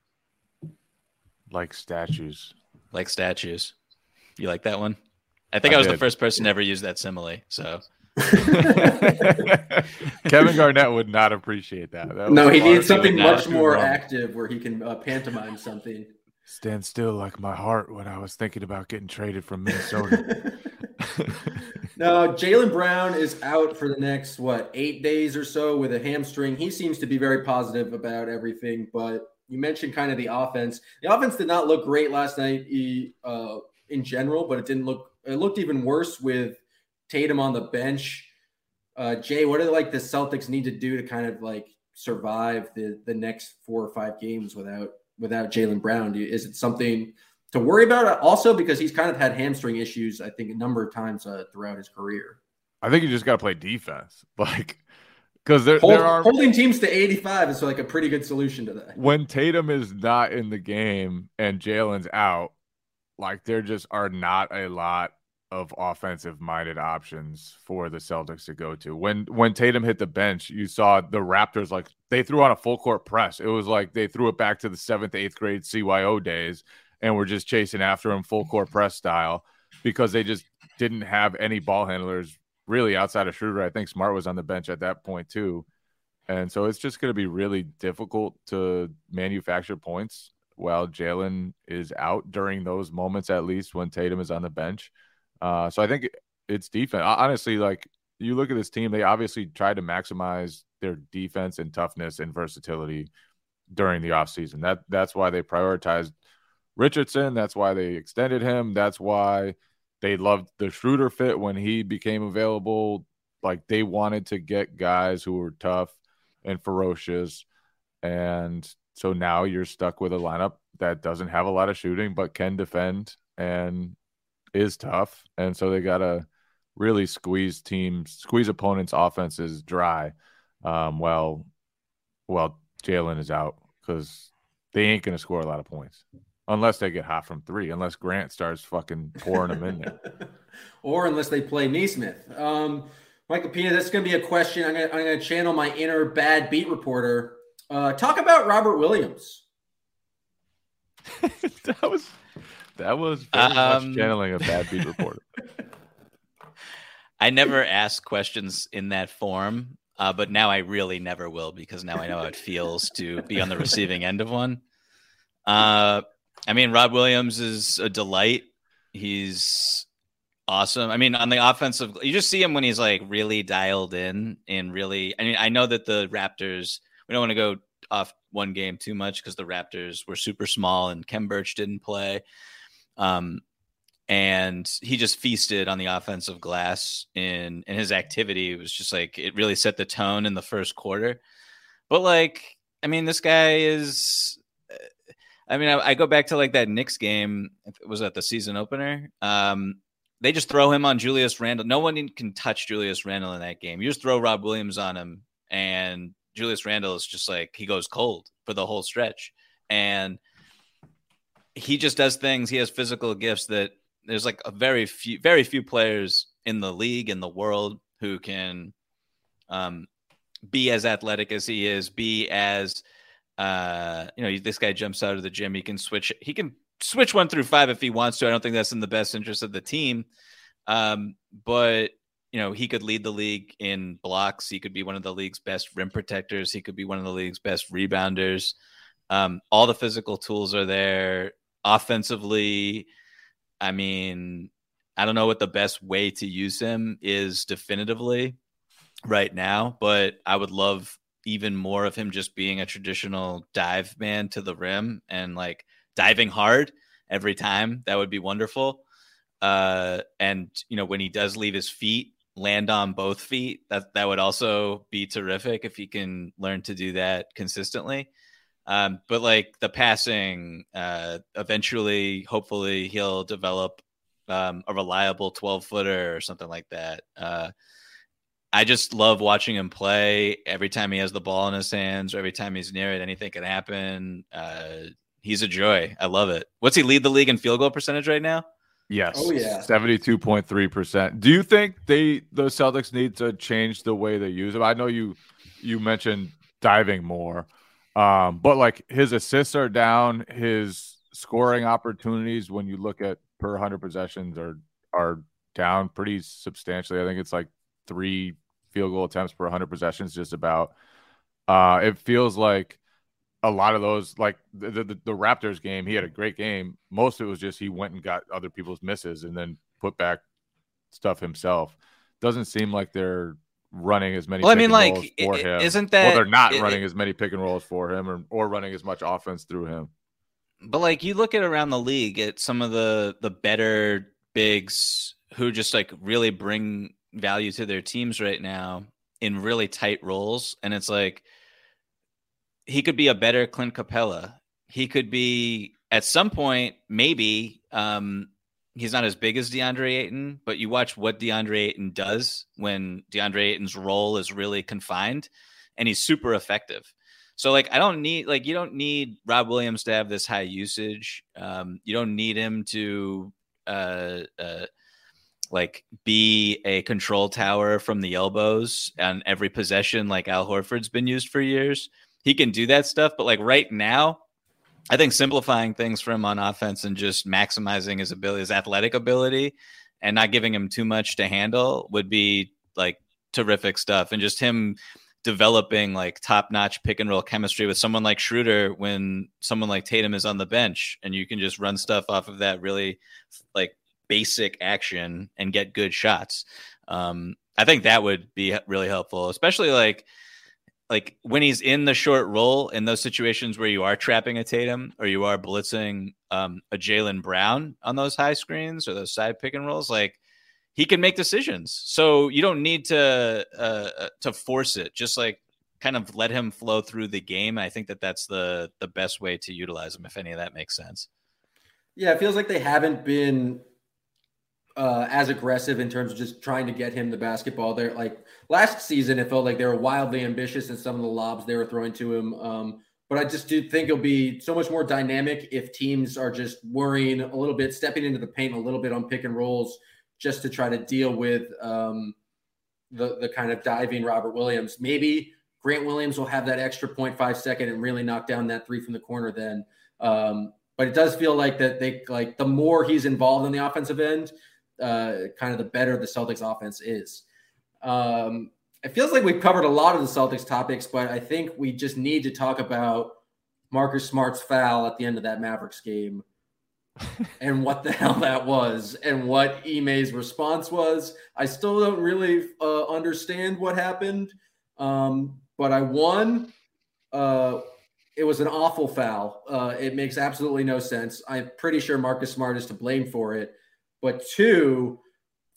Like statues. Like statues. You like that one? I think I, I was did. the first person to ever use that simile. So. <laughs> Kevin Garnett would not appreciate that. that no, he needs something much more active where he can uh, pantomime something. Stand still like my heart when I was thinking about getting traded from Minnesota. <laughs> no, Jaylen Brown is out for the next what eight days or so with a hamstring. He seems to be very positive about everything, but you mentioned kind of the offense. The offense did not look great last night uh, in general, but it didn't look. It looked even worse with Tatum on the bench. Uh, Jay, what do like the Celtics need to do to kind of like survive the the next four or five games without without Jaylen Brown? Is it something to worry about? Also, because he's kind of had hamstring issues, I think, a number of times uh, throughout his career. I think you just got to play defense, <laughs> like because there, Hold, there are holding teams to 85 is like a pretty good solution to that. When Tatum is not in the game and Jalen's out, like there just are not a lot of offensive minded options for the Celtics to go to. When when Tatum hit the bench, you saw the Raptors like they threw on a full court press. It was like they threw it back to the seventh, eighth grade CYO days and were just chasing after him full court <laughs> press style because they just didn't have any ball handlers really outside of Schroeder. I think Smart was on the bench at that point too. And so it's just going to be really difficult to manufacture points while Jaylen is out during those moments, at least when Tatum is on the bench. Uh, so I think it's defense. Honestly, like you look at this team, they obviously tried to maximize their defense and toughness and versatility during the offseason. That that's why they prioritized Richardson. That's why they extended him. That's why they loved the Schroeder fit when he became available. Like they wanted to get guys who were tough and ferocious. And so now you're stuck with a lineup that doesn't have a lot of shooting, but can defend and is tough, and so they got to really squeeze teams, squeeze opponents' offenses dry. Um, while while Jaylen is out because they ain't going to score a lot of points unless they get hot from three, unless Grant starts fucking pouring them in there. <laughs> or unless they play Nesmith. Um, Michael Pina, that's going to be a question. I'm going to, I'm going to channel my inner bad beat reporter. Uh, talk about Robert Williams. <laughs> that was that was very Um, much channeling a bad beat <laughs> reporter. I never ask questions in that form, uh, but now I really never will because now I know how it feels to be on the receiving end of one. Uh, I mean, Rob Williams is a delight. He's awesome. I mean, on the offensive, you just see him when he's like really dialed in and really. I mean, I know that the Raptors. We don't want to go off one game too much because the Raptors were super small and Khem Birch didn't play. Um, and he just feasted on the offensive glass in in his activity. It was just like it really set the tone in the first quarter. But like, I mean, this guy is. I mean, I, I go back to like that Knicks game. Was that the season opener? Um, they just throw him on Julius Randle. No one can touch Julius Randle in that game. You just throw Rob Williams on him, and Julius Randle is just like he goes cold for the whole stretch. And he just does things. He has physical gifts that there's like a very few, very few players in the league in the world who can um, be as athletic as he is, be as uh, you know, this guy jumps out of the gym. He can switch. He can switch one through five if he wants to. I don't think that's in the best interest of the team. Um, but you know, he could lead the league in blocks. He could be one of the league's best rim protectors. He could be one of the league's best rebounders. Um, all the physical tools are there. Offensively, I mean, I don't know what the best way to use him is definitively right now, but I would love even more of him just being a traditional dive man to the rim and like diving hard every time. That would be wonderful. Uh, and you know, when he does leave his feet, land on both feet. That that would also be terrific if he can learn to do that consistently. Um, but like the passing, uh, eventually, hopefully, he'll develop um, a reliable 12 footer or something like that. Uh, I just love watching him play. Every time he has the ball in his hands, or every time he's near it, anything can happen. Uh, he's a joy. I love it. What's he lead the league in field goal percentage right now? Yes. Oh, yeah. Seventy-two point three percent. Do you think they the Celtics need to change the way they use him? I know you you mentioned diving more, um, but like his assists are down, his scoring opportunities when you look at per hundred possessions are are down pretty substantially. I think it's like three field goal attempts per hundred possessions, just about. Uh, it feels like a lot of those, like the, the the Raptors game, he had a great game. Most of it was just he went and got other people's misses and then put back stuff himself. Doesn't seem like they're running as many. Well, I mean, like, for i- him. isn't that? well, they're not i- running as many pick and rolls for him, or or running as much offense through him. But like you look at around the league at some of the the better bigs who just like really bring value to their teams right now in really tight roles, and it's like he could be a better Clint Capela. He could be at some point maybe um he's not as big as DeAndre Ayton, but you watch what DeAndre Ayton does when DeAndre Ayton's role is really confined and he's super effective. So like I don't need like you don't need Rob Williams to have this high usage. Um, you don't need him to uh, uh, like be a control tower from the elbows on every possession like Al Horford's been used for years. He can do that stuff, but like right now, I think simplifying things for him on offense and just maximizing his ability, his athletic ability, and not giving him too much to handle would be like terrific stuff. And just him developing like top notch pick and roll chemistry with someone like Schroeder when someone like Tatum is on the bench and you can just run stuff off of that really like basic action and get good shots. Um, I think that would be really helpful, especially like like when he's in the short roll in those situations where you are trapping a Tatum or you are blitzing um, a Jaylen Brown on those high screens or those side pick and rolls, like he can make decisions. So you don't need to uh, to force it. Just like kind of let him flow through the game. I think that that's the the best way to utilize him. If any of that makes sense. Yeah, it feels like they haven't been uh, as aggressive in terms of just trying to get him the basketball. There, like last season, it felt like they were wildly ambitious in some of the lobs they were throwing to him. Um, but I just do think it'll be so much more dynamic if teams are just worrying a little bit, stepping into the paint a little bit on pick and rolls, just to try to deal with um, the the kind of diving Robert Williams. Maybe Grant Williams will have that extra 0.5 second and really knock down that three from the corner then. Um, but it does feel like that they like the more he's involved in the offensive end, uh, kind of the better the Celtics offense is. Um, it feels like we've covered a lot of the Celtics topics, but I think we just need to talk about Marcus Smart's foul at the end of that Mavericks game <laughs> and what the hell that was and what Ime's response was. I still don't really uh, understand what happened, um, but I won. Uh, it was an awful foul. Uh, it makes absolutely no sense. I'm pretty sure Marcus Smart is to blame for it. But two,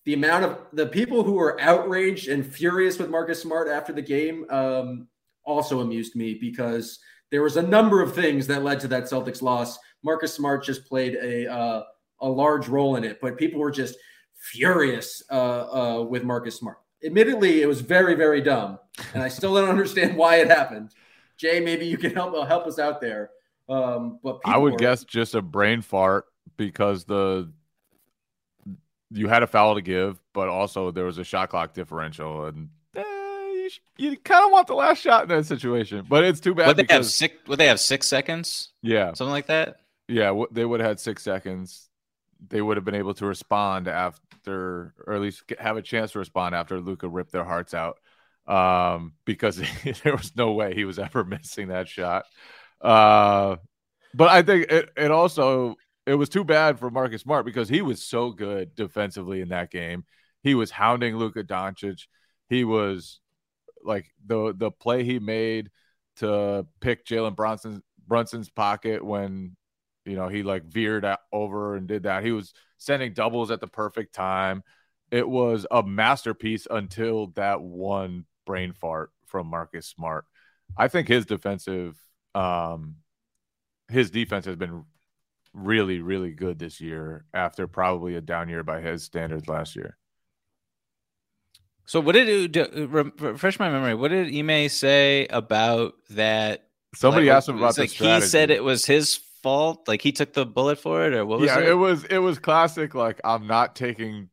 the amount of the people who were outraged and furious with Marcus Smart after the game um, also amused me because there was a number of things that led to that Celtics loss. Marcus Smart just played a uh, a large role in it, but people were just furious uh, uh, with Marcus Smart. Admittedly, it was very very dumb, and I still don't <laughs> understand why it happened. Jay, maybe you can help uh, help us out there. Um, but I would were, guess just a brain fart because the you had a foul to give, but also there was a shot clock differential, and eh, you, you kind of want the last shot in that situation. But it's too bad. Would they because, have six? Would they have six seconds? Yeah, something like that. Yeah, w- they would have had six seconds. They would have been able to respond after, or at least have a chance to respond after Luka ripped their hearts out, um, because <laughs> there was no way he was ever missing that shot. Uh, but I think it, it also it was too bad for Marcus Smart because he was so good defensively in that game. He was hounding Luka Doncic. He was like the the play he made to pick Jalen Brunson Brunson's pocket when you know he like veered over and did that. He was sending doubles at the perfect time. It was a masterpiece until that one brain fart from Marcus Smart. I think his defensive um his defense has been really, really good this year after probably a down year by his standards last year. So, what did it do? Refresh my memory. What did Ime say about that? Somebody like, asked him about like He said it was his fault. Like he took the bullet for it, or what was yeah, it? it was it was classic. Like I'm not taking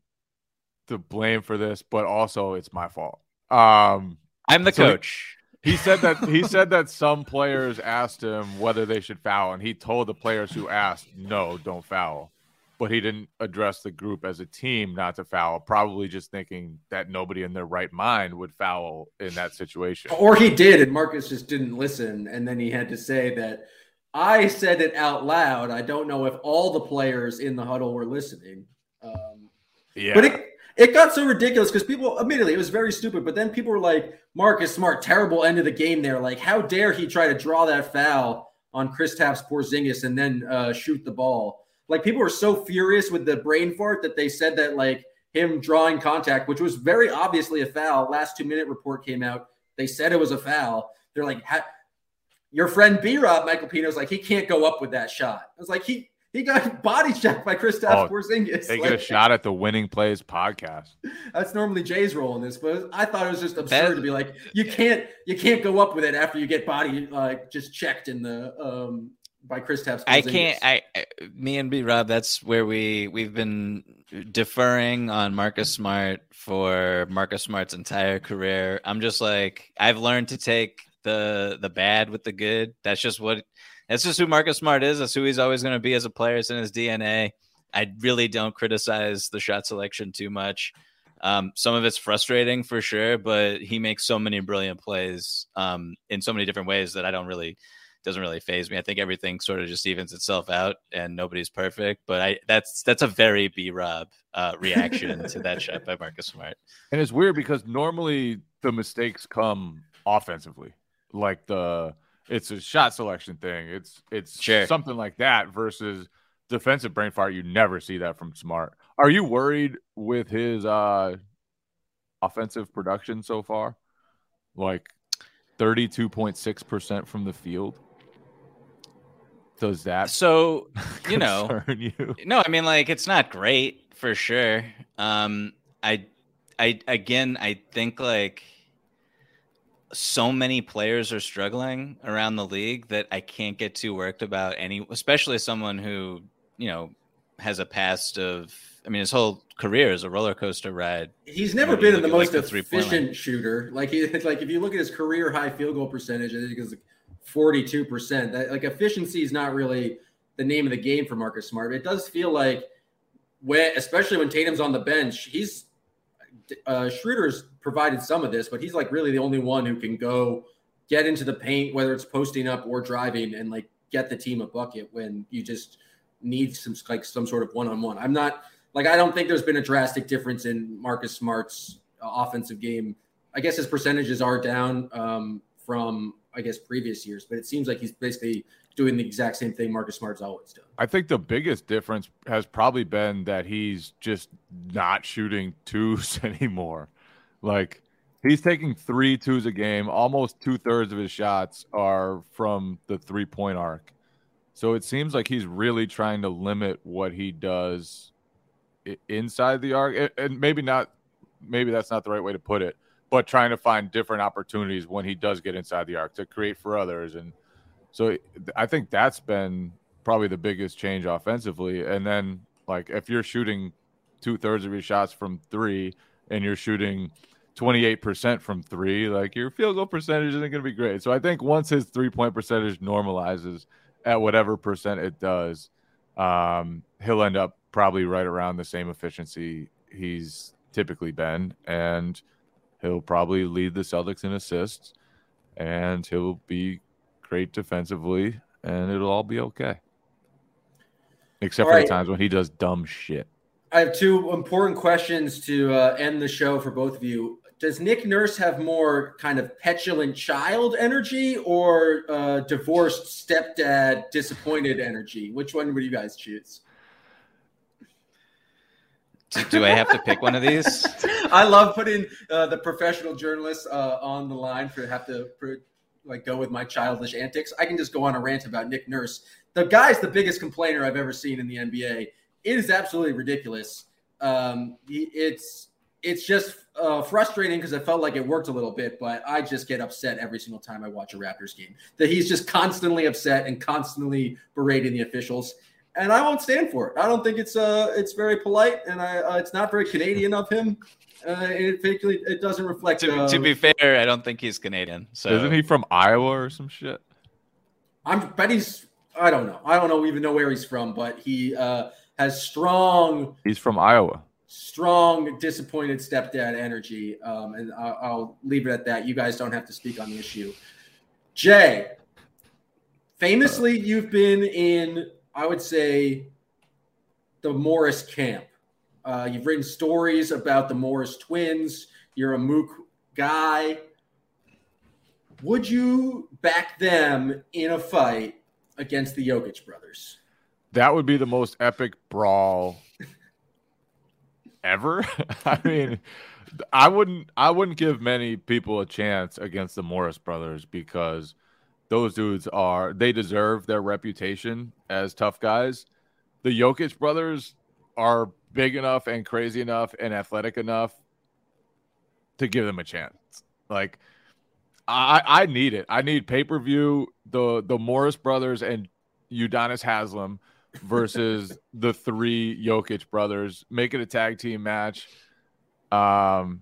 the blame for this, but also it's my fault. Um, I'm the so coach. He, said that he said that some players asked him whether they should foul, and he told the players who asked, "No, don't foul." But he didn't address the group as a team not to foul, probably just thinking that nobody in their right mind would foul in that situation. Or he did, and Marcus just didn't listen, and then he had to say that I said it out loud. I don't know if all the players in the huddle were listening. Um, yeah, but it it got so ridiculous because people immediately it was very stupid. But then people were like, "Marcus Smart, terrible end of the game there. Like, how dare he try to draw that foul on Chris Kristaps Porzingis and then uh, shoot the ball?" Like people were so furious with the brain fart that they said that like him drawing contact, which was very obviously a foul. Last two minute report came out. They said it was a foul. They're like, your friend B Rob Michael Pina's like he can't go up with that shot. I was like he he got <laughs> body checked by Kristaps oh, Porzingis. Taking like, a shot at the winning plays podcast. <laughs> That's normally Jay's role in this, but I thought it was just absurd that, to be like you can't you can't go up with it after you get body like just checked in the um by Kristaps. I can't. I, me and B Rob. That's where we we've been deferring on Marcus Smart for Marcus Smart's entire career. I'm just like I've learned to take the the bad with the good. That's just what. That's just who Marcus Smart is. That's who he's always going to be as a player. It's in his DNA. I really don't criticize the shot selection too much. Um, some of it's frustrating for sure, but he makes so many brilliant plays um, in so many different ways that I don't really doesn't really phase me. I think everything sort of just evens itself out, and nobody's perfect. But I that's that's a very B Rob uh, reaction to that <laughs> shot by Marcus Smart. And it's weird because normally the mistakes come offensively, like the it's a shot selection thing. It's it's sure. something like that versus defensive brain fart. You never see that from Smart. Are you worried with his uh offensive production so far? Like 32.6% from the field does that so you know <laughs> you? no i mean like it's not great for sure um i i again i think like so many players are struggling around the league that I can't get too worked about any, especially someone who you know has a past of. I mean, his whole career is a roller coaster ride. He's never been in the most like, the efficient shooter. Like he, like if you look at his career high field goal percentage, I think it's like forty-two percent. That like efficiency is not really the name of the game for Marcus Smart. It does feel like when, especially when Tatum's on the bench, he's uh, Schroeder's provided some of this, but he's like really the only one who can go get into the paint, whether it's posting up or driving, and like get the team a bucket when you just need some like some sort of one-on-one. I'm not like I don't think there's been a drastic difference in Marcus Smart's uh, offensive game. I guess his percentages are down um, from I guess previous years, but it seems like he's basically doing the exact same thing Marcus Smart's always done. I think the biggest difference has probably been that he's just not shooting twos <laughs> anymore. Like he's taking three twos a game. Almost two thirds of his shots are from the three point arc. So it seems like he's really trying to limit what he does inside the arc, and maybe not. Maybe that's not the right way to put it, but trying to find different opportunities when he does get inside the arc to create for others and so I think that's been probably the biggest change offensively. And then, like, if you're shooting two thirds of your shots from three and you're shooting 28% from three, like, your field goal percentage isn't going to be great. So I think once his three point percentage normalizes at whatever percent it does, um, he'll end up probably right around the same efficiency he's typically been. And he'll probably lead the Celtics in assists and he'll be great defensively, and it'll all be okay. Except All for right. the times when he does dumb shit. I have two important questions to uh, end the show for both of you. Does Nick Nurse have more kind of petulant child energy or uh, divorced stepdad disappointed energy? Which one would you guys choose? Do, do I have to pick one of these? <laughs> I love putting uh, the professional journalists uh, on the line for have to for, like go with my childish antics. I can just go on a rant about Nick Nurse. The guy's the biggest complainer I've ever seen in the NBA. It is absolutely ridiculous. Um, it's it's just uh, frustrating because I felt like it worked a little bit, but I just get upset every single time I watch a Raptors game. That he's just constantly upset and constantly berating the officials, and I won't stand for it. I don't think it's uh it's very polite, and I uh, it's not very Canadian of him. Uh, it, particularly- it doesn't reflect. to, uh, to be fair, I don't think he's Canadian. So Isn't he from Iowa or some shit? I'm bet he's I don't know. I don't know even know where he's from, but he uh, has strong, He's from Iowa. strong disappointed stepdad energy. Um, and I'll, I'll leave it at that. You guys don't have to speak on the issue. Jay, famously, you've been in, I would say, the Morris camp. Uh, you've written stories about the Morris twins. You're a Mook guy. Would you back them in a fight against the Jokic brothers? That would be the most epic brawl ever. <laughs> I mean, I wouldn't I wouldn't give many people a chance against the Morris brothers because those dudes are they deserve their reputation as tough guys. The Jokic brothers are big enough and crazy enough and athletic enough to give them a chance. Like I I need it. I need pay-per-view the the Morris brothers and Udonis Haslam versus <laughs> the three Jokic brothers. Make it a tag team match. Um,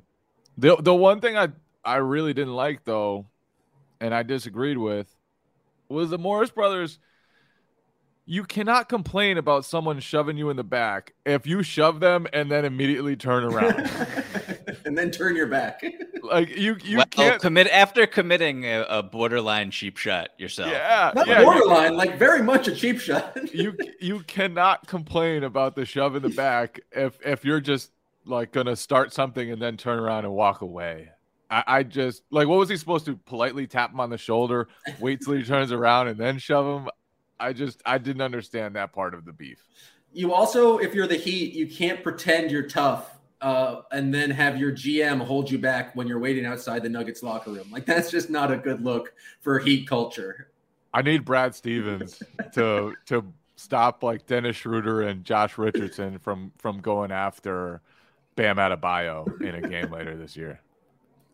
the the one thing I I really didn't like though, and I disagreed with, was the Morris brothers. You cannot complain about someone shoving you in the back if you shove them and then immediately turn around. <laughs> and then turn your back. like you you well, can't. commit after committing a, a borderline cheap shot yourself. Yeah, Not yeah, you- borderline, like very much a cheap shot. you you cannot complain about the shove in the back if if you're just like gonna start something and then turn around and walk away. I, I just like what was he supposed to politely tap him on the shoulder, wait till he turns around and then shove him? I just I didn't understand that part of the beef. you also, if you're the Heat, you can't pretend you're tough uh, and then have your GM hold you back when you're waiting outside the Nuggets locker room. Like that's just not a good look for Heat culture. I need Brad Stevens <laughs> to to stop like Dennis Schroeder and Josh Richardson from from going after Bam Adebayo in a game later this year.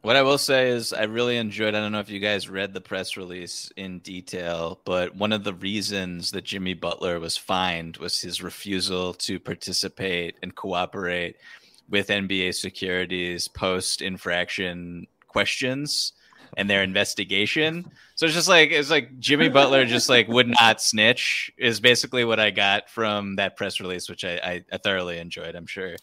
What I will say is, I really enjoyed. I don't know if you guys read the press release in detail, but one of the reasons that Jimmy Butler was fined was his refusal to participate and cooperate with NBA securities post infraction questions and their investigation. So it's just like it's like Jimmy Butler just like would not snitch is basically what I got from that press release, which I, I, I thoroughly enjoyed. I'm sure.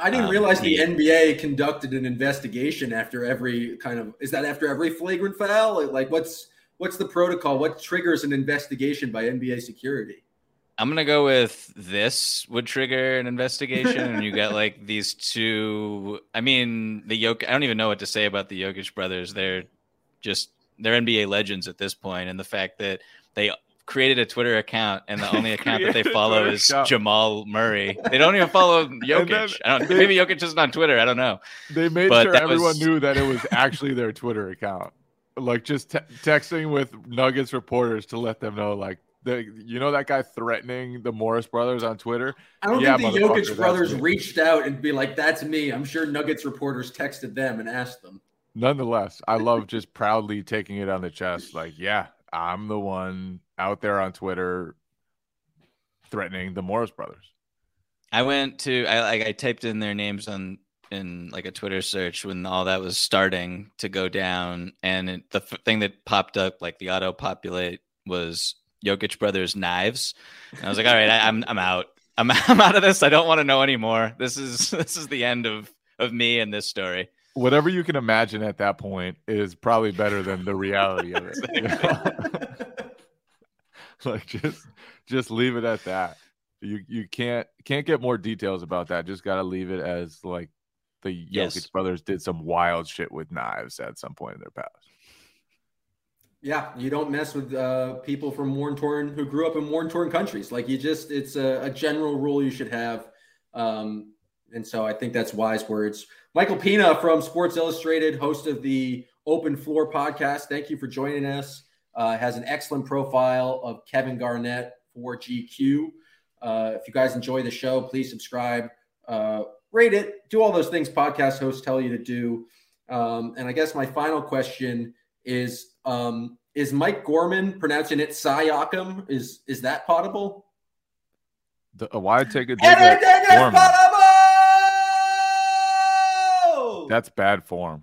I didn't Um, realize the he- NBA conducted an investigation after every kind of is that after every flagrant foul? Like what's what's the protocol? What triggers an investigation by NBA security? I'm gonna go with this would trigger an investigation, and you got like these two. I mean, the Jokic. I don't even know what to say about the Jokic brothers. They're just they're NBA legends at this point, and the fact that they created a Twitter account and the <laughs> only account that they follow is account. Jamal Murray. They don't even follow <laughs> Jokic. then I don't. they- Maybe Jokic isn't on Twitter. I don't know. They made But sure everyone was- knew that it was actually their Twitter account. Like just te- texting with Nuggets reporters to let them know, like, the, you know that guy threatening the Morris brothers on Twitter? I don't Yeah, think the motherfucker, Jokic brothers reached out and be like, "That's me." I'm sure Nuggets reporters texted them and asked them. Nonetheless, I love just proudly taking it on the chest. Like, yeah, I'm the one out there on Twitter threatening the Morris brothers. I went to I like I typed in their names on in like a Twitter search when all that was starting to go down, and it, the f- thing that popped up like the auto populate was Jokic brothers knives. And I was like, all right, I, I'm I'm out. I'm <laughs> I'm out of this. I don't want to know anymore. This is <laughs> this is the end of of me and this story. Whatever you can imagine at that point is probably better than the reality of it. <laughs> you <laughs> know? like just just leave it at that. You you can't can't get more details about that. Just gotta leave it as like the Jokic Yes. brothers did some wild shit with knives at some point in their past. Yeah, you don't mess with uh, people from war torn who grew up in war torn countries. Like you just, it's a, a general rule you should have. Um, and so I think that's wise words. Michael Pina from Sports Illustrated, host of the Open Floor podcast. Thank you for joining us. Uh, has an excellent profile of Kevin Garnett for GQ. Uh, if you guys enjoy the show, please subscribe, uh, rate it, do all those things podcast hosts tell you to do. Um, and I guess my final question is um, is Mike Gorman pronouncing it Siakam? Is is that potable? The, uh, why take a dig Everything at is Gorman? potable. That's bad form.